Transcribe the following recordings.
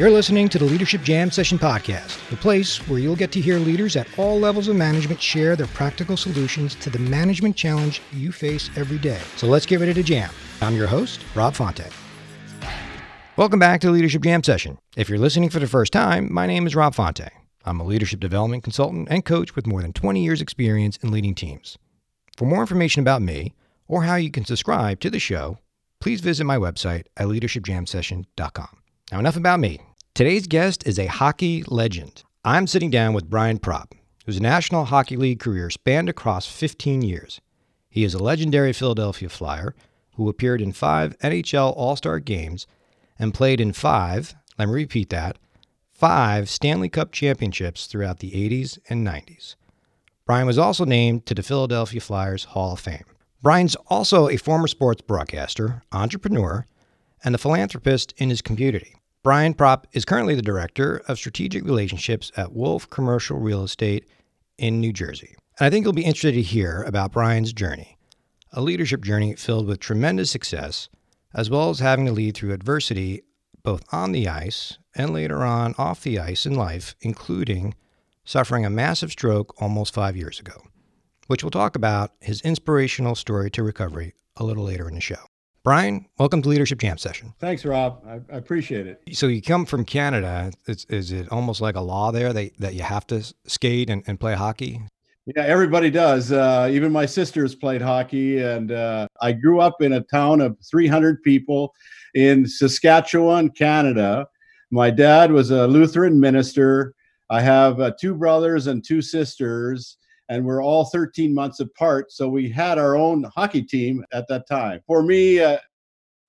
You're listening to the Leadership Jam Session Podcast, the place where you'll get to hear leaders at all levels of management share their practical solutions to the management challenge you face every day. So let's get ready to jam. I'm your host, Rob Fonte. Welcome back to the Leadership Jam Session. If you're listening for the first time, my name is Rob Fonte. I'm a leadership development consultant and coach with more than 20 years' experience in leading teams. For more information about me or how you can subscribe to the show, please visit my website at leadershipjamsession.com. Now, enough about me. Today's guest is a hockey legend. I'm sitting down with Brian Propp, whose National Hockey League career spanned across 15 years. He is a legendary Philadelphia Flyer who appeared in five NHL All Star games and played in five, let me repeat that, five Stanley Cup championships throughout the 80s and 90s. Brian was also named to the Philadelphia Flyers Hall of Fame. Brian's also a former sports broadcaster, entrepreneur, and a philanthropist in his community. Brian Propp is currently the Director of Strategic Relationships at Wolf Commercial Real Estate in New Jersey. And I think you'll be interested to hear about Brian's journey, a leadership journey filled with tremendous success, as well as having to lead through adversity both on the ice and later on off the ice in life, including suffering a massive stroke almost five years ago, which we'll talk about his inspirational story to recovery a little later in the show. Brian, welcome to Leadership Jam Session. Thanks, Rob. I, I appreciate it. So you come from Canada. Is, is it almost like a law there that, that you have to skate and, and play hockey? Yeah, everybody does. Uh, even my sisters played hockey, and uh, I grew up in a town of 300 people in Saskatchewan, Canada. My dad was a Lutheran minister. I have uh, two brothers and two sisters and we're all 13 months apart. So we had our own hockey team at that time. For me, uh,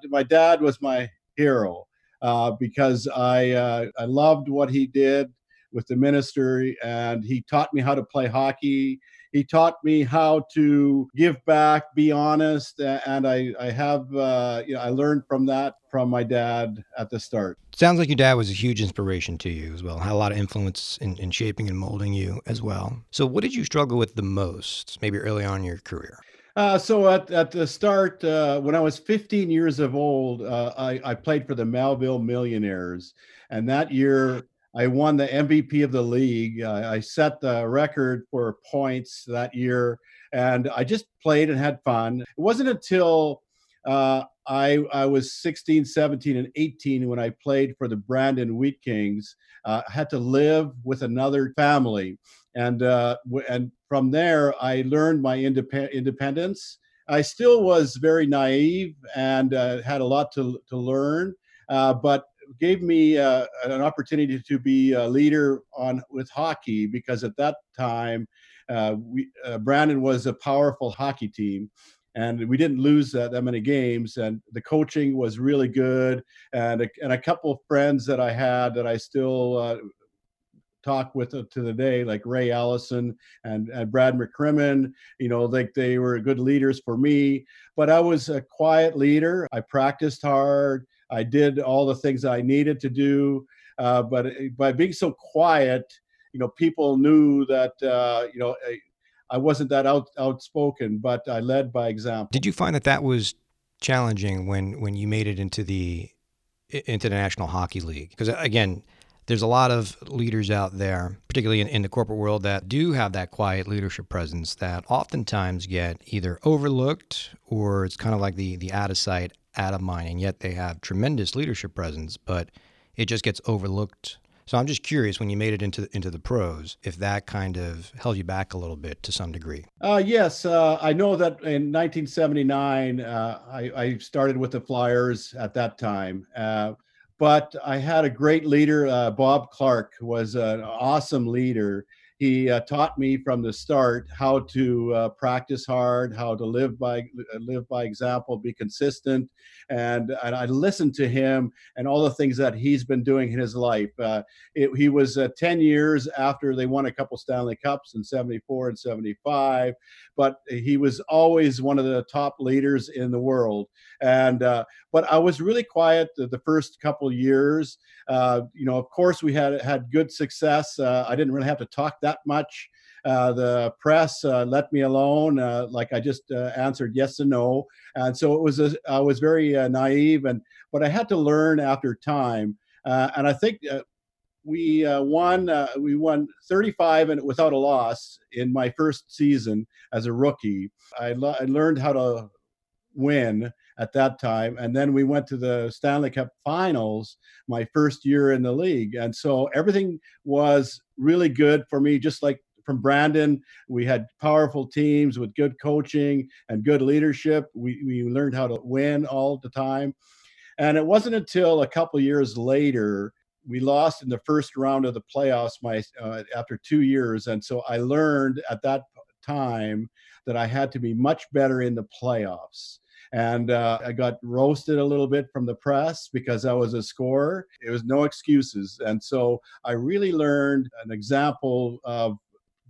my dad was my hero uh, because I uh, I loved what he did with the ministry, and he taught me how to play hockey. He taught me how to give back, be honest, and I I have uh, you know I learned from that from my dad at the start. Sounds like your dad was a huge inspiration to you as well. Had a lot of influence in, in shaping and molding you as well. So, what did you struggle with the most, maybe early on in your career? Uh, so at, at the start, uh, when I was 15 years of old, uh, I, I, played for the Melville Millionaires, and that year I won the MVP of the league. I set the record for points that year, and I just played and had fun. It wasn't until uh, I, I was 16, 17, and 18 when I played for the Brandon Wheat Kings. Uh, I had to live with another family, and uh, and from there I learned my indep- independence. I still was very naive and uh, had a lot to to learn, uh, but gave me uh, an opportunity to be a leader on with hockey because at that time uh, we, uh, Brandon was a powerful hockey team and we didn't lose that, that many games and the coaching was really good and a, and a couple of friends that I had that I still uh, talk with to the day, like Ray Allison and, and Brad McCrimmon. You know, like they were good leaders for me. But I was a quiet leader. I practiced hard. I did all the things I needed to do. Uh, but by being so quiet, you know, people knew that uh, you know I, I wasn't that out, outspoken, but I led by example. Did you find that that was challenging when when you made it into the into the National Hockey League? Because again, there's a lot of leaders out there, particularly in, in, the corporate world, that do have that quiet leadership presence that oftentimes get either overlooked or it's kind of like the the out of sight, out of mind, and yet they have tremendous leadership presence, but it just gets overlooked. So I'm just curious when you made it into into the pros, if that kind of held you back a little bit to some degree. Uh, yes, uh, I know that in 1979 uh, I, I, started with the Flyers at that time, uh, but I had a great leader. Uh, Bob Clarke was an awesome leader he uh, taught me from the start how to uh, practice hard, how to live by uh, live by example, be consistent, and, and I listened to him and all the things that he's been doing in his life. Uh, it, he was uh, 10 years after they won a couple Stanley Cups in 74 and 75, but he was always one of the top leaders in the world. And uh, but I was really quiet the, the first couple years. you know, of course, we had had good success. I didn't really have to talk that much. Uh, the press uh, let me alone, uh, like I just uh, answered yes and no, and so it was. A, I was very uh, naive, and but I had to learn after time uh, and I think we won we won 35 and without a loss in my first season as a rookie. I, lo- I learned how to win at that time, and then we went to the Stanley Cup Finals my first year in the league, and so everything was really good for me. Just like from Brandon, we had powerful teams with good coaching and good leadership. We we learned how to win all the time. And it wasn't until a couple years later we lost in the first round of the playoffs my uh, after two years, and so I learned at that time that I had to be much better in the playoffs. And uh, I got roasted a little bit from the press because I was a scorer. It was no excuses. And so I really learned an example of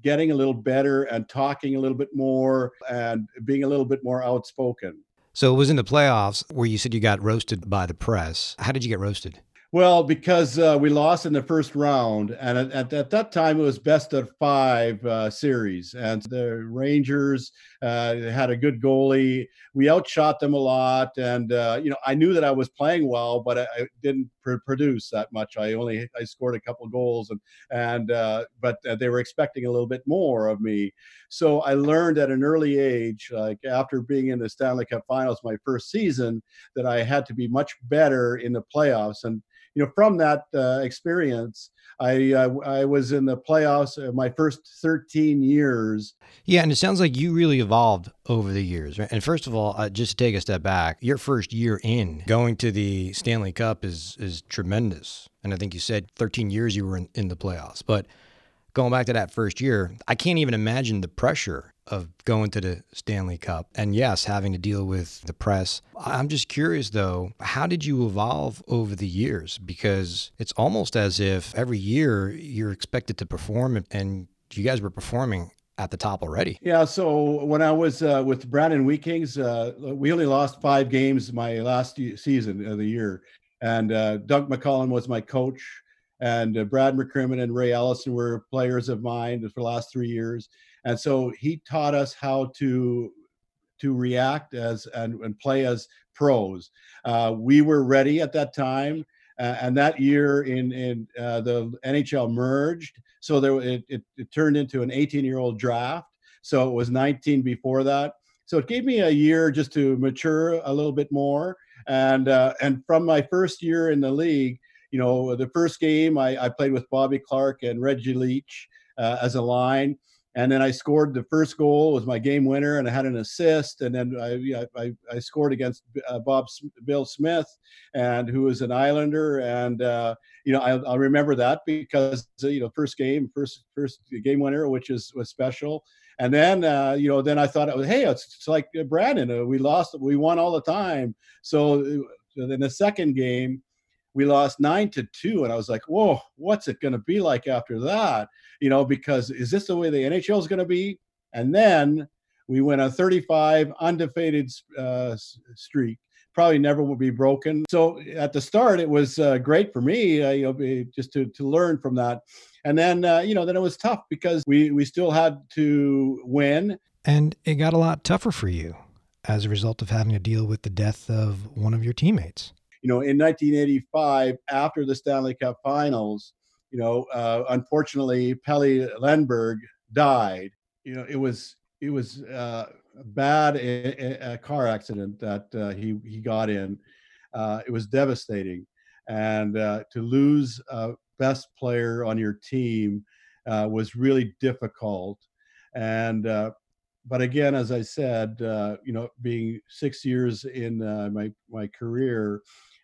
getting a little better and talking a little bit more and being a little bit more outspoken. So it was in the playoffs where you said you got roasted by the press. How did you get roasted? Well, because uh, we lost in the first round, and at, at, at, that time it was best of five uh, series, and the Rangers uh, had a good goalie. We outshot them a lot, and uh, you know I knew that I was playing well, but I, I didn't pr- produce that much. I only I scored a couple goals, and and uh, but uh, they were expecting a little bit more of me. So I learned at an early age, like after being in the Stanley Cup Finals my first season, that I had to be much better in the playoffs and you know, from that uh, experience, I uh, I was in the playoffs my first 13 years. Yeah, and it sounds like you really evolved over the years. Right? And first of all, uh, just to take a step back, your first year in going to the Stanley Cup is is tremendous. And I think you said 13 years you were in, in the playoffs, but going back to that first year, I can't even imagine the pressure of going to the Stanley Cup and yes, having to deal with the press. I'm just curious though, how did you evolve over the years? Because it's almost as if every year you're expected to perform and you guys were performing at the top already. Yeah. So when I was uh, with Brandon Wheat Kings, uh, we only lost five games my last season of the year. And uh, Dunc McCallum was my coach. And uh, Brad McCrimmon and Ray Allison were players of mine for the last three years and so he taught us how to to react as and, and play as pros. Uh, we were ready at that time, uh, and that year in in uh, the NHL merged, so there it, it, it turned into an 18 year old draft. So it was 19 before that. So it gave me a year just to mature a little bit more. And uh, and from my first year in the league, you know, the first game I, I played with Bobby Clarke and Reggie Leach uh, as a line and then I scored the first goal was my game winner, and I had an assist, and then I I, I scored against uh, Bob Bill Smith, and who was an Islander, and uh, you know I, I remember that because you know first game, first first game winner, which is was special, and then uh, you know then I thought it was hey it's, it's like Brandon, uh, we lost, we won all the time, so in the second game we lost nine to two and i was like whoa what's it going to be like after that? You know because is this the way the nhl is going to be? And then we went a 35 undefeated uh, streak probably never will be broken. So at the start it was uh, great for me uh, you know just to, to learn from that. And then uh, you know then it was tough because we we still had to win. And it got a lot tougher for you as a result of having to deal with the death of one of your teammates you know, in 1985, after the Stanley Cup Finals, you know, uh, unfortunately, Pelle Lindbergh died. You know, it was it was uh, a bad a, a car accident that uh, he he got in. Uh, it was devastating, and uh, to lose a best player on your team was really difficult. And but again, as I said, you know, being six years in my my career,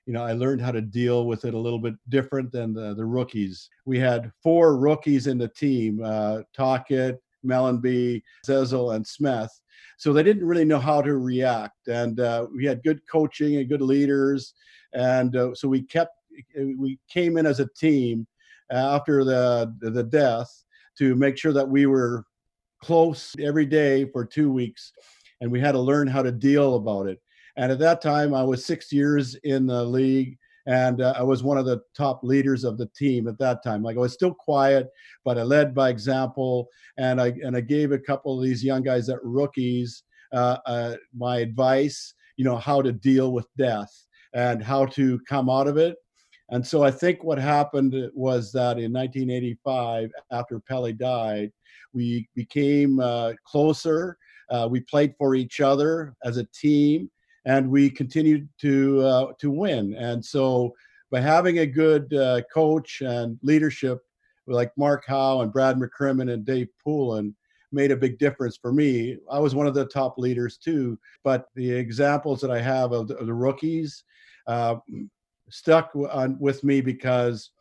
you know, I learned how to deal with it a little bit different than the, the rookies. We had four rookies in the team, uh, Tocchet, Mellanby, Zezel, and Smith. So they didn't really know how to react. And uh, we had good coaching and good leaders. And uh, so we kept, we came in as a team after the, the death to make sure that we were close every day for two weeks. And we had to learn how to deal about it. And at that time, I was six years in the league, and uh, I was one of the top leaders of the team at that time. Like I was still quiet, but I led by example, and I and I gave a couple of these young guys that rookies uh, uh, my advice. You know how to deal with death and how to come out of it. And so I think what happened was that in 1985, after Pelle died, we became uh, closer. Uh, we played for each other as a team, and we continued to uh, to win. And so, by having a good uh, coach and leadership like Mark Howe and Brad McCrimmon and Dave Poulin, made a big difference for me. I was one of the top leaders too, but the examples that I have of the, of the rookies uh, stuck on, with me because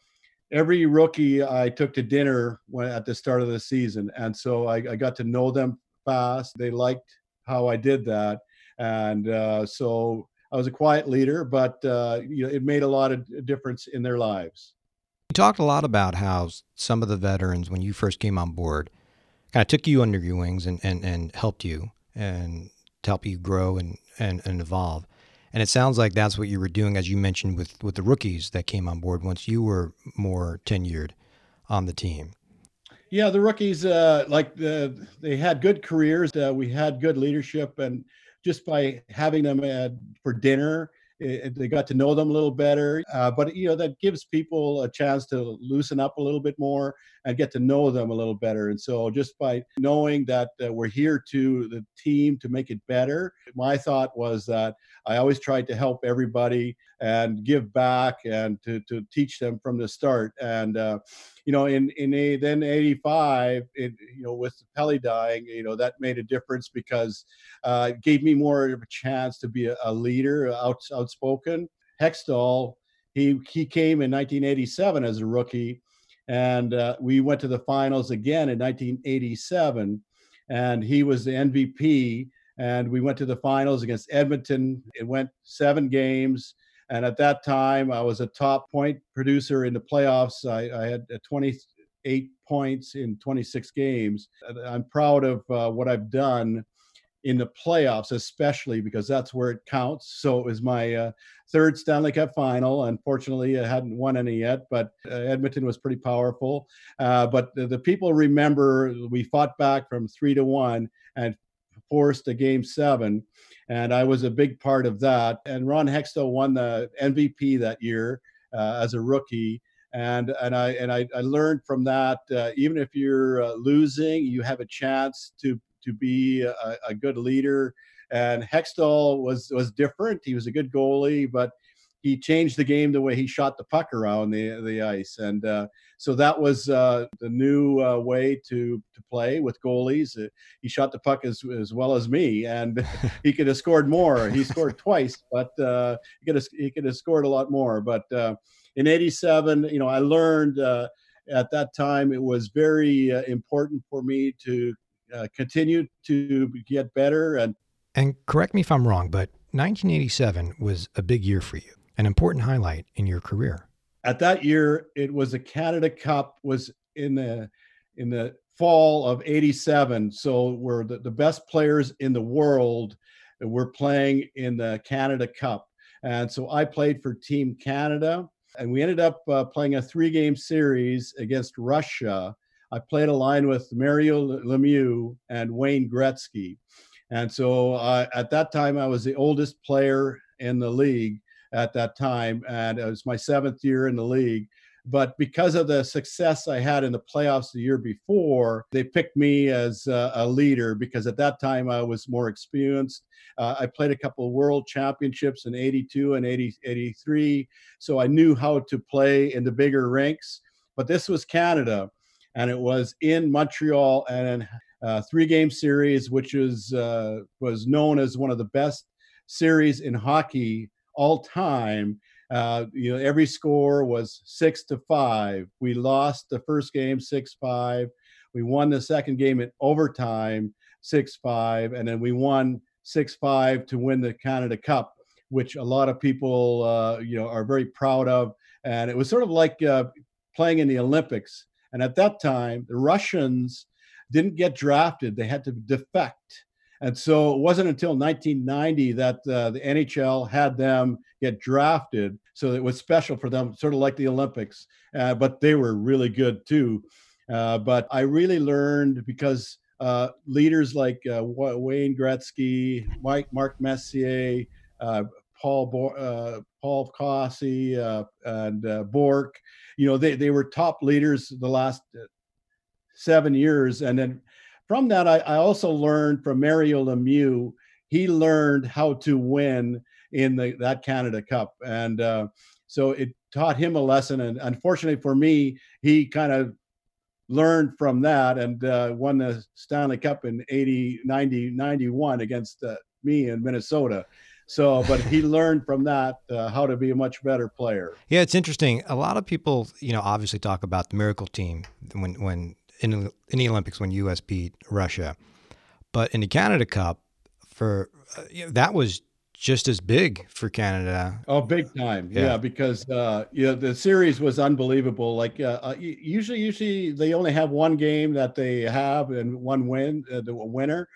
every rookie I took to dinner when, at the start of the season, and so I, I, got to know them fast. They liked how I did that, and uh, so I was a quiet leader, but uh, you know, it made a lot of difference in their lives. You talked a lot about how some of the veterans, when you first came on board, kind of took you under your wings and, and, and helped you and to help you grow and, and, and evolve. And it sounds like that's what you were doing, as you mentioned, with, with the rookies that came on board once you were more tenured on the team. Yeah, the rookies, uh, like the, they had good careers. Uh, we had good leadership, and just by having them at, for dinner it, they got to know them a little better. Uh, but you know that gives people a chance to loosen up a little bit more and get to know them a little better. And so just by knowing that uh, we're here to the team to make it better, my thought was that I always tried to help everybody and give back and to, to teach them from the start. And uh, you know, in in a, then '85, it, you know, with the Pelle dying, you know, that made a difference because uh, it gave me more of a chance to be a, a leader, out, outspoken. Hextall, he he came in 1987 as a rookie, and uh, we went to the finals again in 1987, and he was the MVP. And we went to the finals against Edmonton. It went seven games and at that time, I was a top point producer in the playoffs. I, I had uh, 28 points in 26 games. I'm proud of uh, what I've done in the playoffs, especially because that's where it counts. So it was my uh, third Stanley Cup final. Unfortunately, I hadn't won any yet, but uh, Edmonton was pretty powerful. Uh, but the, the, people remember we fought back from three to one and forced a game seven and I was a big part of that. And Ron Hextall won the MVP that year uh, as a rookie. And, and I and I, I learned from that. Uh, even if you're uh, losing, you have a chance to to be a, a good leader. And Hextall was was different. He was a good goalie, but he changed the game the way he shot the puck around the the ice, and uh, so that was uh, the new uh, way to to play with goalies. Uh, he shot the puck as as well as me, and he could have scored more. He scored twice, but uh, he could have he could have scored a lot more. But uh, in '87, you know, I learned at that time it was very important for me to continue to get better and. And correct me if I'm wrong, but 1987 was a big year for you an important highlight in your career. At that year, it was a Canada Cup was in the in the fall of 87 so we're the, the best players in the world were playing in the canada cup. And so i played for team canada and we ended up uh, playing a three game series against russia. I played a line with mario lemieux and wayne gretzky. And so uh, at that time i was the oldest player in the league at that time, and it was my seventh year in the league. But because of the success I had in the playoffs the year before, they picked me as a, leader because at that time I was more experienced. Uh, I played a couple of world championships in 82 and 80, 83. So I knew how to play in the bigger rinks. But this was Canada, and it was in Montreal and a uh, three game series, which was, uh, was known as one of the best series in hockey all time. Uh, you know, every score was six to five. We lost the first game six five. We won the second game in overtime six five, and then we won six five to win the Canada Cup, which a lot of people uh, you know are very proud of. And it was sort of like uh, playing in the Olympics. And at that time, the Russians didn't get drafted; they had to defect and so it wasn't until 1990 that uh, the NHL had them get drafted. So it was special for them, sort of like the Olympics. Uh, but they were really good too. Uh, but I really learned because uh, leaders like uh, Wayne Gretzky, Mike, Mark Messier, uh, Paul Bo- Paul Coffey and Bourque. You know, they they were top leaders the last seven years, and then from that, I, I also learned from Mario Lemieux. He learned how to win in the that Canada Cup, and uh, so it taught him a lesson. And unfortunately for me, he kind of learned from that and uh, won the Stanley Cup in 80, 90, 91 against uh, me in Minnesota. So, but he learned from that uh, how to be a much better player. Yeah, it's interesting. A lot of people, you know, obviously talk about the miracle team when when in in the Olympics when U.S. beat Russia, but in the Canada Cup, for uh, that was just as big for Canada. Oh, big time! Yeah, yeah because uh, yeah, the series was unbelievable. Like uh, uh usually, usually they only have one game that they have and one win, uh, the winner.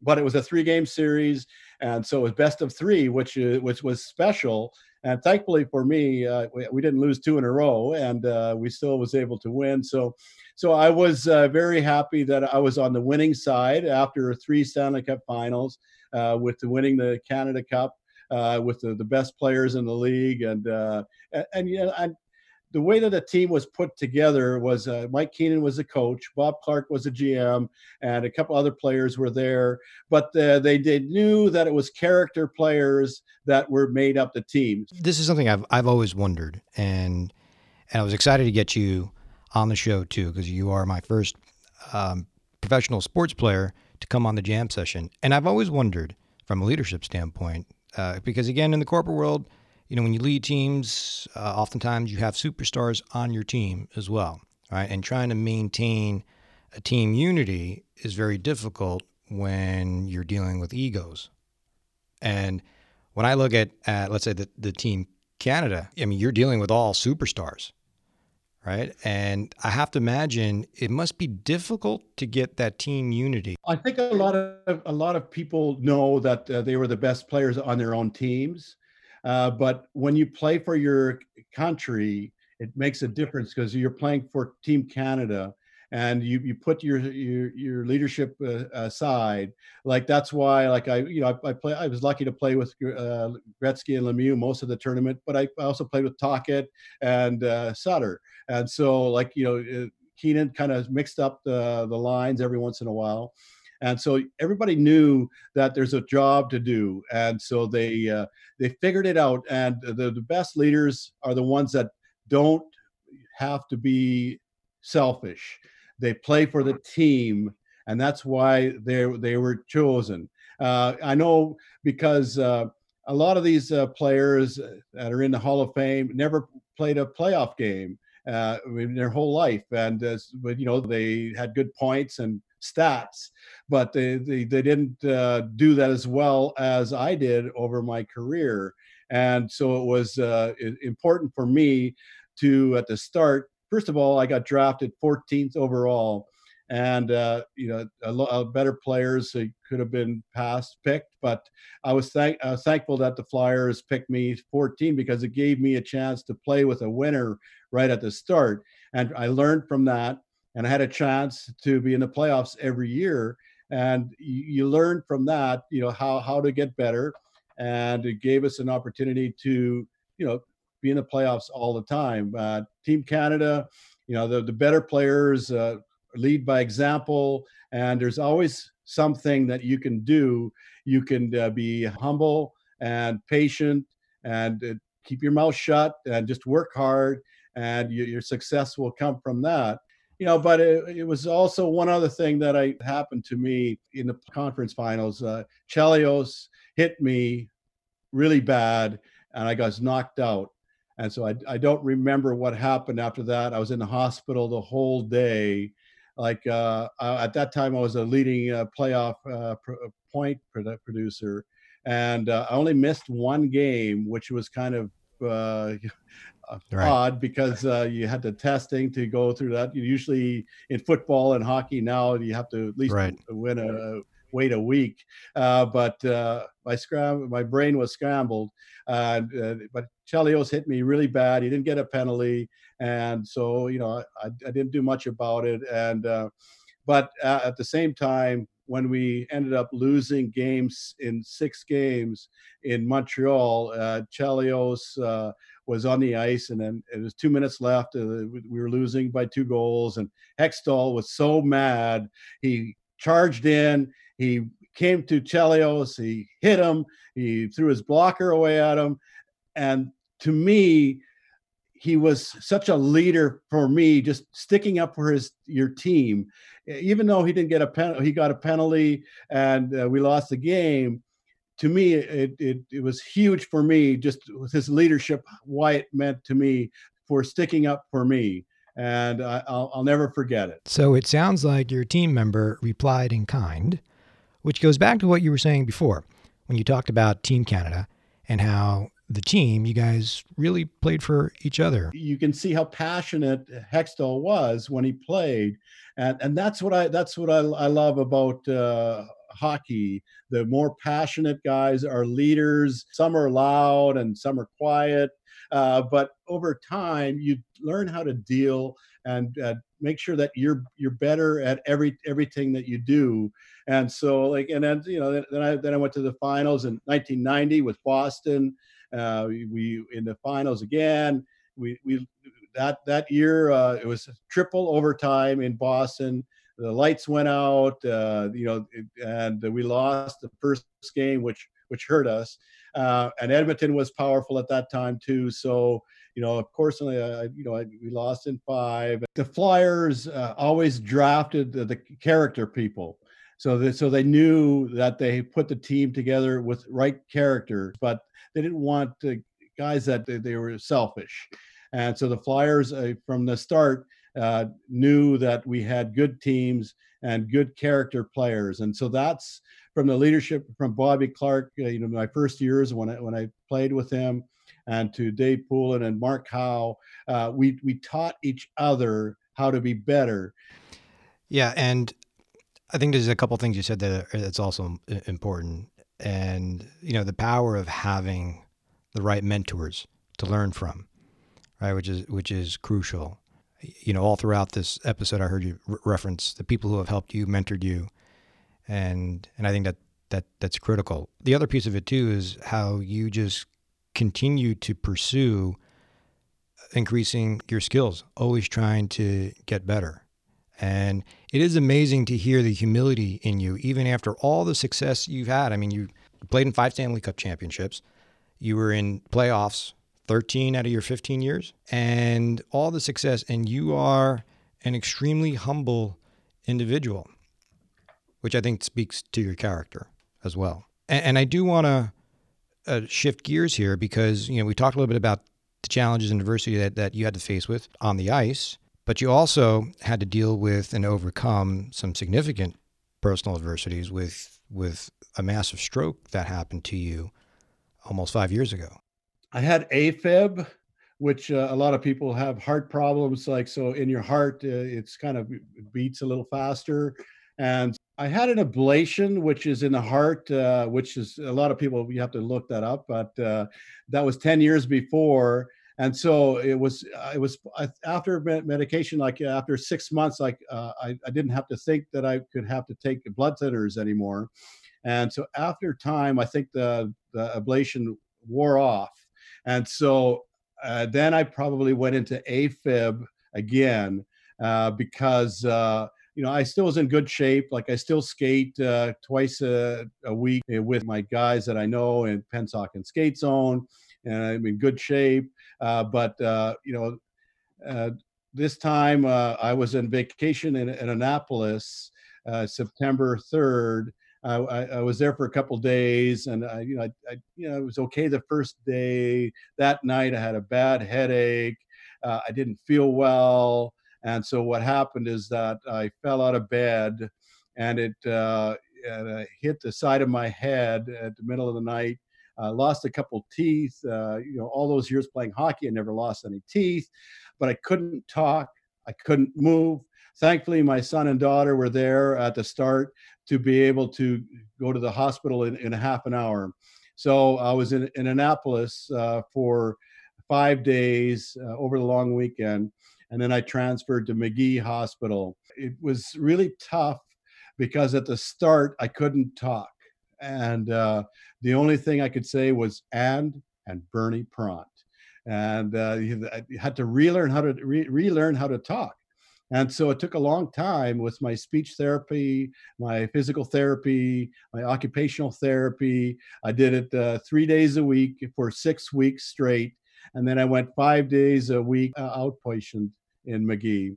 But it was a three-game series and so it was best of three, which uh, which was special. And thankfully for me, uh, we, we, didn't lose two in a row, and uh, we still was able to win. So, so I was uh, very happy that I was on the winning side after three Stanley Cup Finals, uh, with the winning the Canada Cup. Uh, with the, the best players in the league, and and, and you know, the way that the team was put together was uh, Mike Keenan was the coach, Bob Clarke was the GM, and a couple other players were there. But uh, they did knew that it was character players that were made up the team. This is something I've I've always wondered, and and I was excited to get you on the show too because you are my first um, professional sports player to come on the jam session, and I've always wondered from a leadership standpoint uh, because again in the corporate world you know, when you lead teams, uh, oftentimes you have superstars on your team as well, right? And trying to maintain a team unity is very difficult when you're dealing with egos. And when I look at, at let's say, the, the team Canada, I mean, you're dealing with all superstars, right? And I have to imagine it must be difficult to get that team unity. I think a lot of a lot of people know that uh, they were the best players on their own teams, uh, but when you play for your country, it makes a difference because you're playing for Team Canada and you you put your your, your leadership uh, aside. Like that's why like i you know i, I play i was lucky to play with uh, gretzky and lemieux most of the tournament but i, I also played with Tocchet and uh, sutter. And so like you know uh, keenan kind of mixed up the the lines every once in a while and so everybody knew that there's a job to do. And so they uh, they figured it out. And the, the best leaders are the ones that don't have to be selfish. They play for the team. And that's why they they were chosen. Uh, i know because uh, a lot of these uh, players that are in the hall of fame never played a playoff game uh, in their whole life. And but you know they had good points and stats, but they they, they didn't uh, do that as well as I did over my career. And so it was uh, important for me to at the start. First of all, I got drafted 14th overall, and uh, you know a, a better players could have been past picked, but I was, thank- I was thankful that the Flyers picked me 14 because it gave me a chance to play with a winner right at the start, and I learned from that and I had a chance to be in the playoffs every year. And you, you learn from that, you know, how how to get better, and it gave us an opportunity to, you know, be in the playoffs all the time. Uh, Team Canada, you know, the the better players uh, lead by example, and there's always something that you can do. You can uh, be humble and patient, and uh, keep your mouth shut, and just work hard, and you, your success will come from that you know, but it, it, was also one other thing that I happened to me in the conference finals. Uh, Chelios hit me really bad, and I got knocked out. And so I, I don't remember what happened after that. I was in the hospital the whole day. Like uh, at that time, I was a leading uh, playoff uh, pro- point producer, and uh, I only missed one game, which was kind of uh, right. odd because uh, you had the testing to go through that. You usually in football and hockey now you have to at least right. win a wait a week. Uh, but uh, my scram my brain was scrambled. Uh, but Chelios hit me really bad. He didn't get a penalty, and so you know I, I didn't do much about it. And uh, but at the same time, when we ended up losing games in six games in Montreal, uh, Chelios uh, was on the ice, and then it was two minutes left. Uh, we were losing by two goals, and Hextall was so mad. He charged in. He came to Chelios. He hit him. He threw his blocker away at him, and to me, he was such a leader for me, just sticking up for his your team, even though he didn't get a pen, he got a penalty and uh, we lost the game. To me, it, it it was huge for me, just with his leadership, why it meant to me for sticking up for me, and I, will I'll never forget it. So it sounds like your team member replied in kind, which goes back to what you were saying before when you talked about Team Canada and how the team, you guys really played for each other. You can see how passionate Hextall was when he played, and and that's what I that's what I, I love about uh, hockey. The more passionate guys are leaders. Some are loud and some are quiet, uh, but over time you learn how to deal and uh, make sure that you're you're better at every everything that you do. And so like and then you know then I then I went to the finals in 1990 with Boston. Uh, we in the finals again. We we that that year uh, it was triple overtime in Boston. The lights went out, uh, you know, and we lost the first game, which which hurt us. Uh, and Edmonton was powerful at that time too. So you know, of course, uh, you know, we lost in five. The Flyers uh, always drafted the, the, character people, so that so they knew that they put the team together with right character. But they didn't want uh, guys that they, they, were selfish. And so the Flyers, uh, from the start, uh, knew that we had good teams and good character players. And so that's from the leadership from Bobby Clarke. uh, you know, my first years when I, when I played with him, and to Dave Poulin and Mark Howe, uh, we, we taught each other how to be better. Yeah. And I think there's a couple things you said that that's also important. And you know the power of having the right mentors to learn from right which is which is crucial. You know all throughout this episode i heard you re- reference the people who have helped you mentored you and and i think that that that's critical. The other piece of it too is how you just continue to pursue increasing your skills always trying to get better and it is amazing to hear the humility in you, even after all the success you've had. I mean, you played in five Stanley Cup championships, you were in playoffs 13 out of your 15 years, and all the success, and you are an extremely humble individual, which I think speaks to your character as well. And, and I do want to uh, shift gears here because, you know, we talked a little bit about the challenges and adversity that, that you had to face with on the ice but you also had to deal with and overcome some significant personal adversities with with a massive stroke that happened to you almost five years ago. I had AFib, which uh, a lot of people have heart problems. Like so, in your heart, uh, it's kind of beats a little faster. And I had an ablation, which is in the heart, uh, which is a lot of people you have to look that up, but uh, that was ten years before and so it was uh, it was after medication like after six months like uh, I, I didn't have to think that i could have to take blood thinners anymore and so after time i think the the ablation wore off and so uh, then i probably went into afib again uh, because uh, you know, I still was in good shape. Like I still skate uh, twice a, a, week with my guys that I know in Pennsauken Skate Zone, and I'm in good shape. Uh, but uh, you know, uh, this time I was on vacation in, in Annapolis, September 3rd. I, I, was there for a couple days, and I, you know, I, I, you know, it was okay the first day. That night, I had a bad headache. Uh, I didn't feel well, and so what happened is that I fell out of bed, and it, uh, it hit the side of my head at the middle of the night, uh, lost a couple teeth. Uh, you know, all those years playing hockey, I never lost any teeth, but I couldn't talk. I couldn't move. Thankfully, my son and daughter were there at the start to be able to go to the hospital in, in a half an hour. So I was in, in Annapolis uh, for five days uh, over the long weekend. And then I transferred to Magee Hospital. It was really tough because at the start I couldn't talk, and uh, the only thing I could say was "and" and Bernie Parent, and uh, you had to relearn how to re- relearn how to talk. And so it took a long time with my speech therapy, my physical therapy, my occupational therapy. I did it uh, three days a week for six weeks straight. And then I went five days a week uh, outpatient in Magee.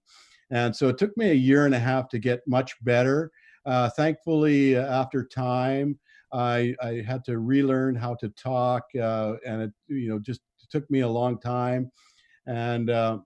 And so it took me a year and a half to get much better. Uh, thankfully, uh, after time, I, I, had to relearn how to talk, uh, and it you know just took me a long time. And uh,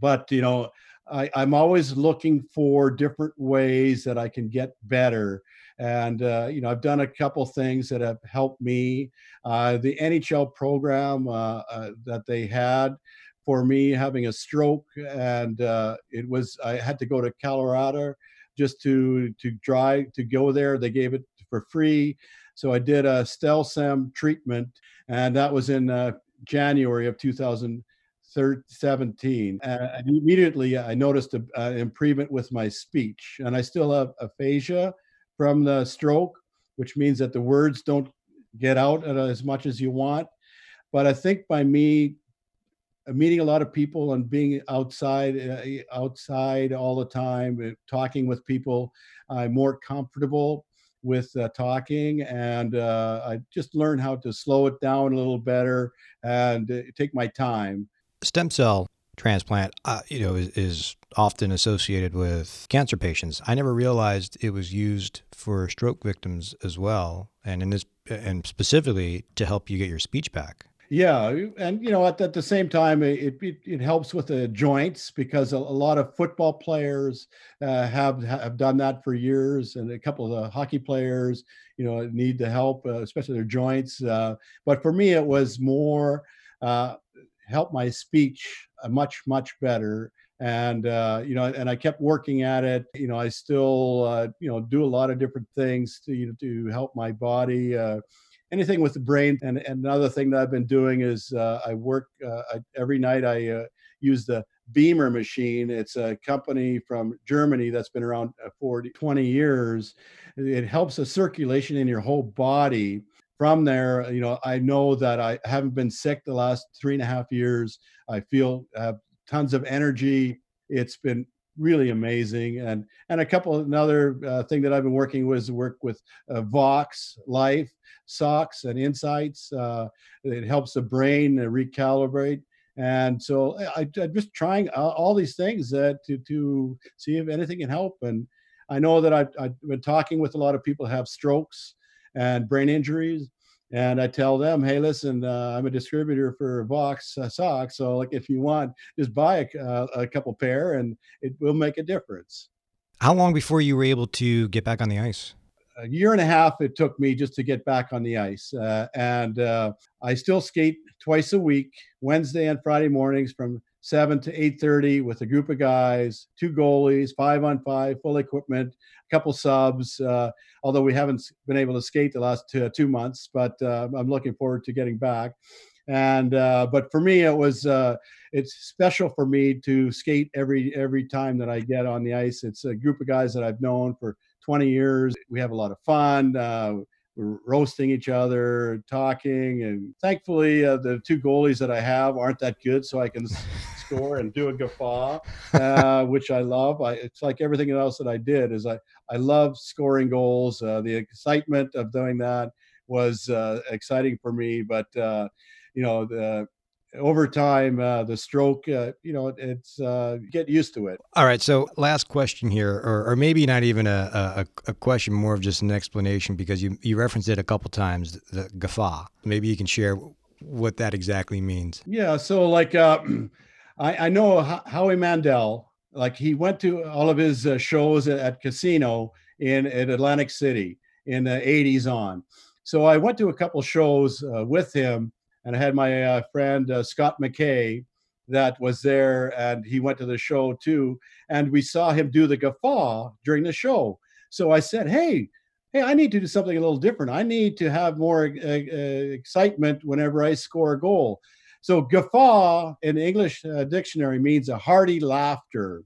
but you know, I, am always looking for different ways that I can get better. And uh, you know, I've done a couple things that have helped me. Uh, the NHL program uh, that they had for me having a stroke and uh, it was i had to go to colorado just to to try to go there they gave it for free. So i did a stem cell treatment and that was in uh, january of 2017 and immediately i noticed an improvement with my speech and i still have aphasia from the stroke which means that the words don't get out as much as you want. But i think by me meeting a lot of people and being outside uh, outside all the time uh, talking with people i'm more comfortable with uh, talking and uh, i just learned how to slow it down a little better and uh, take my time. Stem cell transplant uh, you know is, is, often associated with cancer patients. I never realized it was used for stroke victims as well and in this and specifically to help you get your speech back yeah, and you know, at, at the same time, it, it, it helps with the joints because a, a lot of football players uh, have have done that for years, and a couple of the hockey players, you know, need the help, uh, especially their joints. Uh, but for me, it was more uh, help my speech uh, much much better and uh, you know and i kept working at it you know i still uh, you know do a lot of different things to you know, to help my body uh, anything with the brain. And, and another thing that I've been doing is uh, I work uh, I, every night. I uh, use the BEMER machine. It's a company from Germany that's been around uh, for 20 years. It helps the circulation in your whole body. From there, you know, I know that I haven't been sick the last three and a half years. I feel have tons of energy. It's been really amazing and and a couple another uh, thing that i've been working with is work with uh, VoxxLife socks and insights uh, it helps the brain recalibrate and so I, am just trying all these things to to see if anything can help and i know that I've, I've been talking with a lot of people have strokes and brain injuries and I tell them, hey, listen, uh, I'm a distributor for Voxx uh, socks, so like if you want, just buy a, uh, a couple pair, and it will make a difference. How long before you were able to get back on the ice? A year and a half it took me just to get back on the ice, uh, and uh, I still skate twice a week, Wednesday and Friday mornings from seven to eight thirty with a group of guys, two goalies, five on five, full equipment, a couple subs. Uh, although we haven't been able to skate the last two, two months, but uh, I'm looking forward to getting back. And uh, but for me, it was uh, it's special for me to skate every every time that I get on the ice. It's a group of guys that I've known for 20 years. We have a lot of fun. Uh, we're roasting each other, talking, and thankfully uh, the two goalies that I have aren't that good, so I can score and do a guffaw, uh, which I love. I, it's like everything else that I did is I I love scoring goals. Uh, the excitement of doing that was uh, exciting for me, but uh, you know the over time, uh, the stroke, uh, you know, it's uh, get used to it. All right. So, last question here, or, or maybe not even a, a, a, question, more of just an explanation, because you, you referenced it a couple times, the guffaw. Maybe you can share what that exactly means. Yeah. So, like, uh, I, I know Howie Mandel, like, he went to all of his uh, shows at, at Casino in at Atlantic City in the 80s on. So, I went to a couple shows uh, with him and I had my uh, friend uh, Scott McKay that was there, and he went to the show too, and we saw him do the guffaw during the show. So I said, "Hey, hey, I need to do something a little different. I need to have more uh, uh excitement whenever I score a goal." So guffaw in English uh, dictionary means a hearty laughter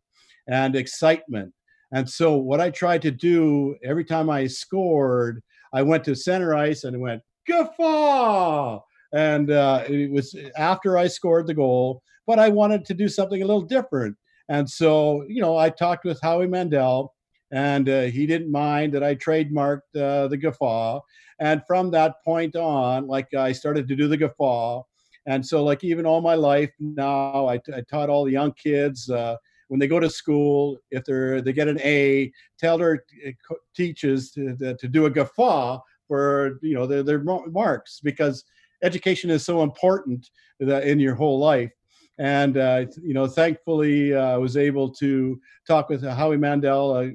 and excitement. And so what I tried to do every time I scored, I went to center ice and went guffaw. And uh, it was after I scored the goal, but I wanted to do something a little different. And so, you know, I talked with Howie Mandel, and uh, he didn't mind that I trademarked uh, the guffaw. And from that point on, like I started to do the guffaw. And so, like even all my life now, I, taught all the young kids uh, when they go to school, if they're they get an A, tell their uh, teachers to, to do a guffaw for you know their, their marks because education is so important in your whole life. And uh, you know, thankfully, uh, I was able to talk with Howie Mandel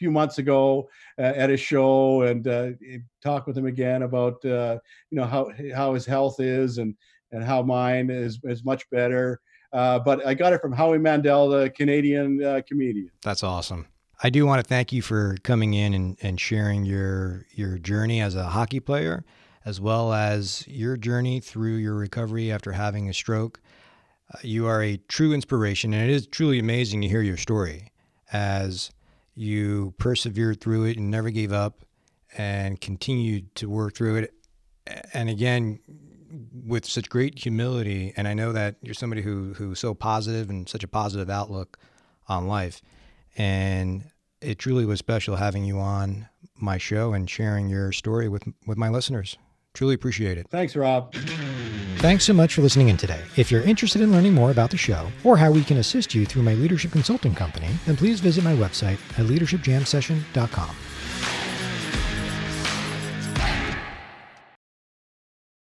few months ago uh, at a show and uh, talk with him again about uh, you know how how his health is and and how mine is is much better. but I got it from Howie Mandel, the Canadian comedian. That's awesome. I do want to thank you for coming in and, and sharing your your journey as a hockey player, as well as your journey through your recovery after having a stroke. Uh, you are a true inspiration, and it is truly amazing to hear your story as you persevered through it and never gave up and continued to work through it. And again, with such great humility, and I know that you're somebody who who's so positive and such a positive outlook on life. And it truly was special having you on my show and sharing your story with with my listeners. Truly appreciate it. Thanks, Rob. Thanks so much for listening in today. If you're interested in learning more about the show or how we can assist you through my leadership consulting company, then please visit my website at leadershipjamsession.com.